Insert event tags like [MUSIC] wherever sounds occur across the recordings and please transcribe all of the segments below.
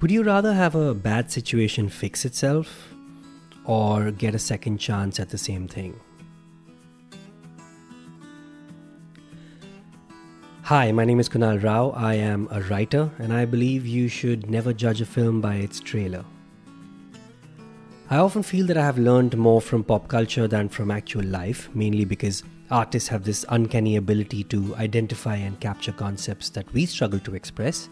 Would you rather have a bad situation fix itself or get a second chance at the same thing? Hi, my name is Kunal Rao. I am a writer, and I believe you should never judge a film by its trailer. I often feel that I have learned more from pop culture than from actual life, mainly because artists have this uncanny ability to identify and capture concepts that we struggle to express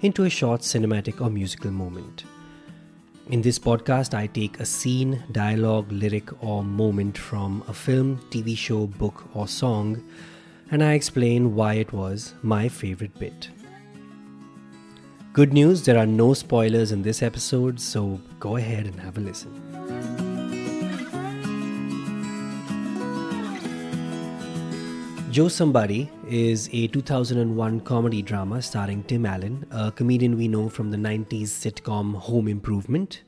into a short cinematic or musical moment. In this podcast, I take a scene, dialogue, lyric, or moment from a film, TV show, book, or song, and I explain why it was my favorite bit. Good news there are no spoilers in this episode, so go ahead and have a listen. Joe Somebody is a 2001 comedy drama starring Tim Allen, a comedian we know from the 90s sitcom Home Improvement.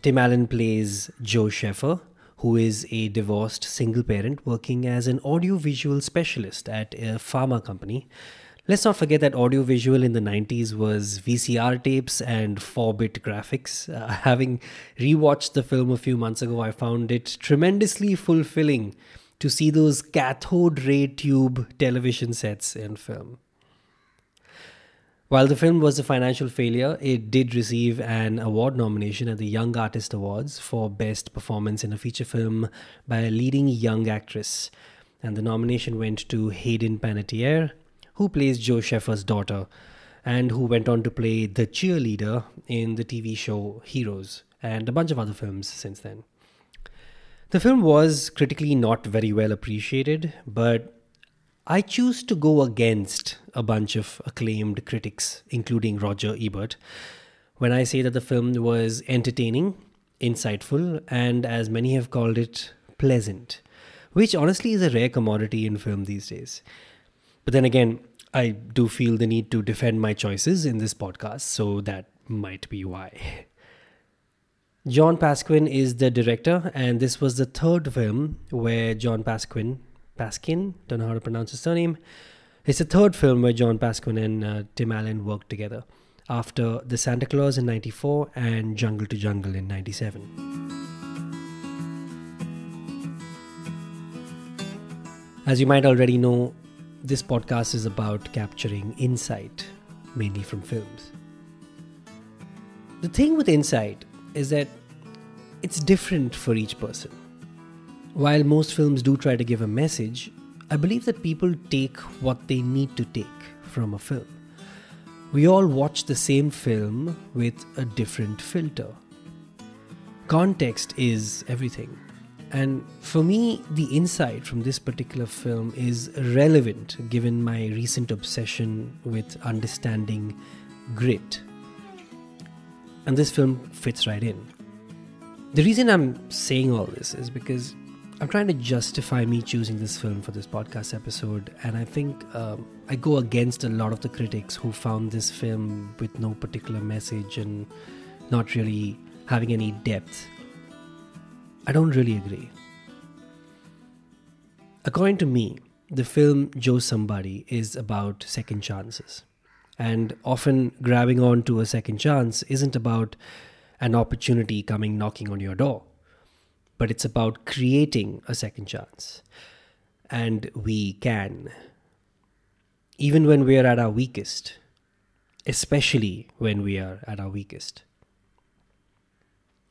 Tim Allen plays Joe Sheffer, who is a divorced single parent working as an audiovisual specialist at a pharma company. Let's not forget that audiovisual in the 90s was VCR tapes and 4 bit graphics. Uh, [LAUGHS] having rewatched the film a few months ago, I found it tremendously fulfilling to see those cathode ray tube television sets in film. While the film was a financial failure, it did receive an award nomination at the Young Artist Awards for Best Performance in a Feature Film by a leading young actress. And the nomination went to Hayden Panettiere, who plays Joe Sheffer's daughter, and who went on to play the cheerleader in the TV show Heroes, and a bunch of other films since then. The film was critically not very well appreciated, but I choose to go against a bunch of acclaimed critics, including Roger Ebert, when I say that the film was entertaining, insightful, and as many have called it, pleasant, which honestly is a rare commodity in film these days. But then again, I do feel the need to defend my choices in this podcast, so that might be why. [LAUGHS] John Pasquin is the director, and this was the third film where John Pasquin, Paskin, don't know how to pronounce his surname. It's the third film where John Pasquin and uh, Tim Allen worked together after The Santa Clause in 94 and Jungle to Jungle in 97. As you might already know, this podcast is about capturing insight, mainly from films. The thing with insight is that it's different for each person. While most films do try to give a message, I believe that people take what they need to take from a film. We all watch the same film with a different filter. Context is everything. And for me, the insight from this particular film is relevant given my recent obsession with understanding grit and this film fits right in. The reason I'm saying all this is because I'm trying to justify me choosing this film for this podcast episode, and I think um, I go against a lot of the critics who found this film with no particular message and not really having any depth. I don't really agree. According to me, the film Joe Somebody is about second chances. And often grabbing on to a second chance isn't about an opportunity coming knocking on your door, but it's about creating a second chance. And we can. Even when we are at our weakest, especially when we are at our weakest.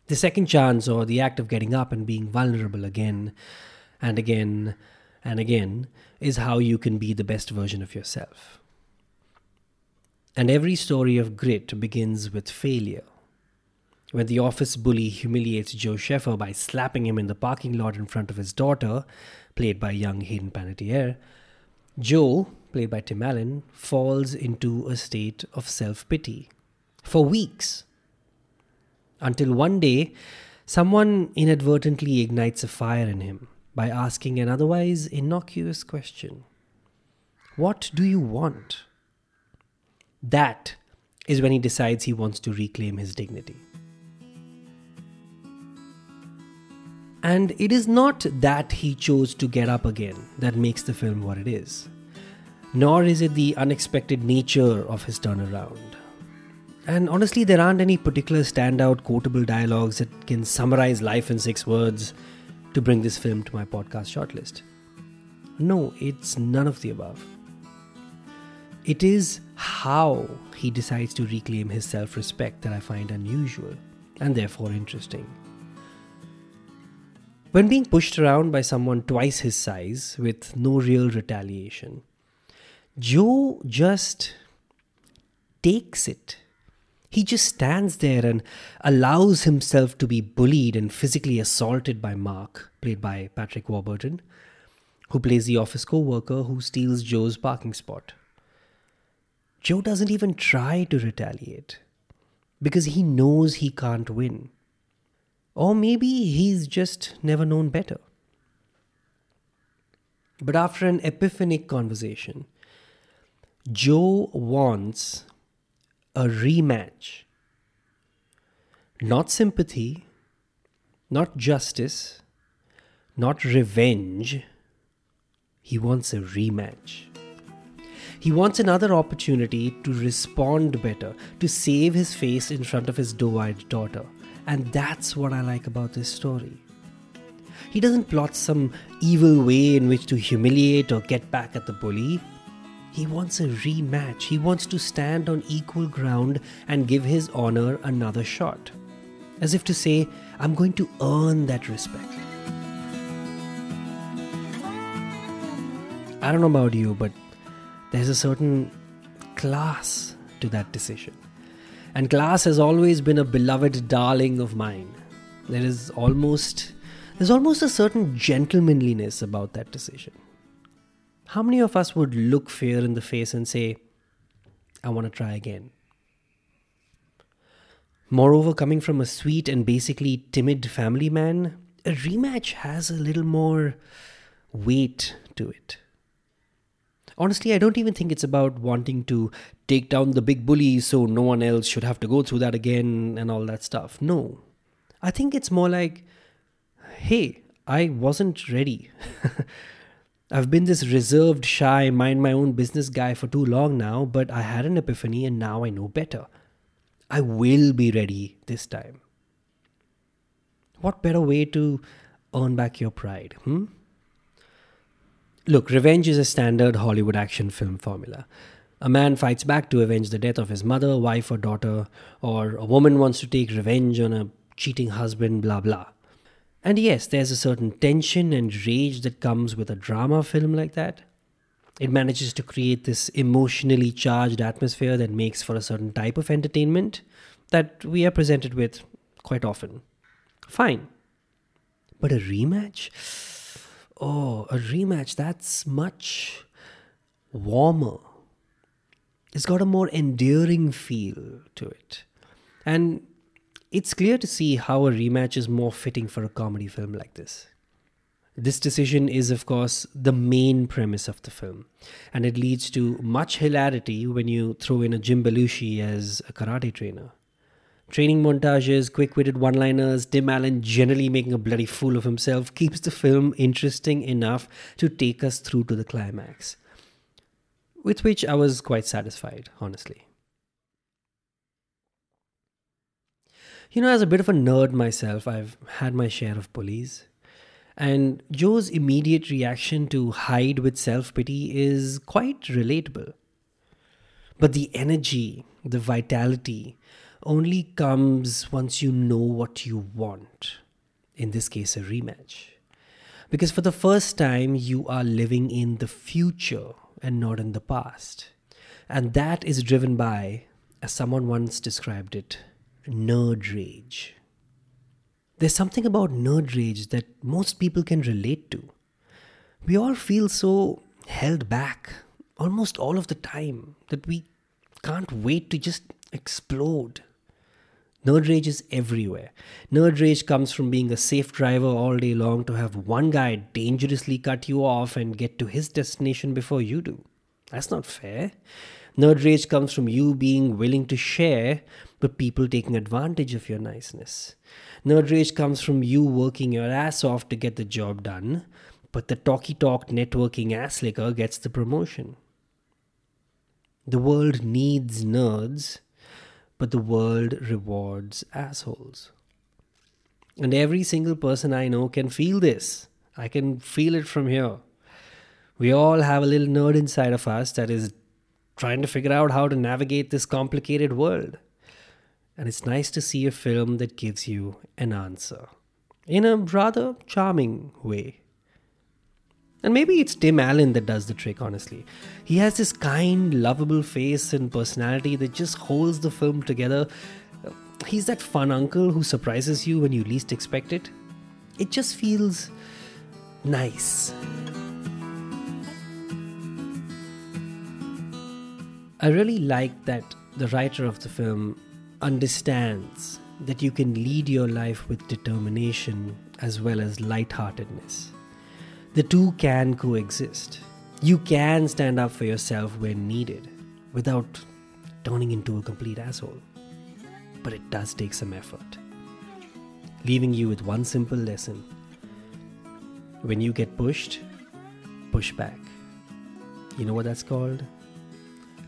The second chance, or the act of getting up and being vulnerable again and again and again, is how you can be the best version of yourself. And every story of grit begins with failure. When the office bully humiliates Joe Sheffer by slapping him in the parking lot in front of his daughter, played by young Hayden Panettiere, Joe, played by Tim Allen, falls into a state of self pity for weeks. Until one day, someone inadvertently ignites a fire in him by asking an otherwise innocuous question What do you want? That is when he decides he wants to reclaim his dignity. And it is not that he chose to get up again that makes the film what it is, nor is it the unexpected nature of his turnaround. And honestly, there aren't any particular standout quotable dialogues that can summarize life in six words to bring this film to my podcast shortlist. No, it's none of the above. It is how he decides to reclaim his self respect that I find unusual and therefore interesting. When being pushed around by someone twice his size with no real retaliation, Joe just takes it. He just stands there and allows himself to be bullied and physically assaulted by Mark, played by Patrick Warburton, who plays the office co worker who steals Joe's parking spot. Joe doesn't even try to retaliate because he knows he can't win. Or maybe he's just never known better. But after an epiphanic conversation, Joe wants a rematch. Not sympathy, not justice, not revenge. He wants a rematch. He wants another opportunity to respond better, to save his face in front of his doe eyed daughter. And that's what I like about this story. He doesn't plot some evil way in which to humiliate or get back at the bully. He wants a rematch. He wants to stand on equal ground and give his honor another shot. As if to say, I'm going to earn that respect. I don't know about you, but there's a certain class to that decision. And class has always been a beloved darling of mine. There is almost there's almost a certain gentlemanliness about that decision. How many of us would look fear in the face and say, I want to try again? Moreover, coming from a sweet and basically timid family man, a rematch has a little more weight to it. Honestly, I don't even think it's about wanting to take down the big bully so no one else should have to go through that again and all that stuff. No. I think it's more like, hey, I wasn't ready. [LAUGHS] I've been this reserved, shy, mind my own business guy for too long now, but I had an epiphany and now I know better. I will be ready this time. What better way to earn back your pride, hmm? Look, revenge is a standard Hollywood action film formula. A man fights back to avenge the death of his mother, wife, or daughter, or a woman wants to take revenge on a cheating husband, blah blah. And yes, there's a certain tension and rage that comes with a drama film like that. It manages to create this emotionally charged atmosphere that makes for a certain type of entertainment that we are presented with quite often. Fine. But a rematch? Oh, a rematch, that's much warmer. It's got a more endearing feel to it. And it's clear to see how a rematch is more fitting for a comedy film like this. This decision is, of course, the main premise of the film, and it leads to much hilarity when you throw in a Jim Belushi as a karate trainer. Training montages, quick witted one liners, Tim Allen generally making a bloody fool of himself keeps the film interesting enough to take us through to the climax. With which I was quite satisfied, honestly. You know, as a bit of a nerd myself, I've had my share of bullies. And Joe's immediate reaction to hide with self pity is quite relatable. But the energy, the vitality, only comes once you know what you want. In this case, a rematch. Because for the first time, you are living in the future and not in the past. And that is driven by, as someone once described it, nerd rage. There's something about nerd rage that most people can relate to. We all feel so held back almost all of the time that we can't wait to just explode. Nerd rage is everywhere. Nerd rage comes from being a safe driver all day long to have one guy dangerously cut you off and get to his destination before you do. That's not fair. Nerd rage comes from you being willing to share, but people taking advantage of your niceness. Nerd rage comes from you working your ass off to get the job done, but the talky talk networking ass licker gets the promotion. The world needs nerds, but the world rewards assholes. And every single person I know can feel this. I can feel it from here. We all have a little nerd inside of us that is trying to figure out how to navigate this complicated world. And it's nice to see a film that gives you an answer in a rather charming way. And maybe it's Tim Allen that does the trick, honestly. He has this kind, lovable face and personality that just holds the film together. He's that fun uncle who surprises you when you least expect it. It just feels nice. I really like that the writer of the film understands that you can lead your life with determination as well as lightheartedness. The two can coexist. You can stand up for yourself when needed without turning into a complete asshole. But it does take some effort. Leaving you with one simple lesson when you get pushed, push back. You know what that's called?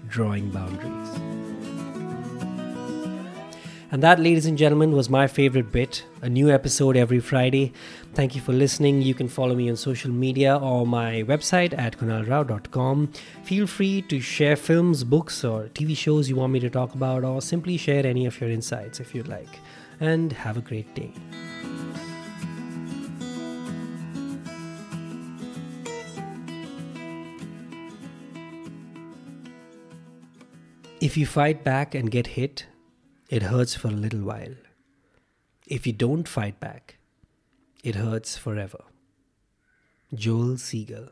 Drawing boundaries. And that, ladies and gentlemen, was my favorite bit. A new episode every Friday. Thank you for listening. You can follow me on social media or my website at kunalrao.com. Feel free to share films, books, or TV shows you want me to talk about, or simply share any of your insights if you'd like. And have a great day. If you fight back and get hit, it hurts for a little while. If you don't fight back, it hurts forever. Joel Siegel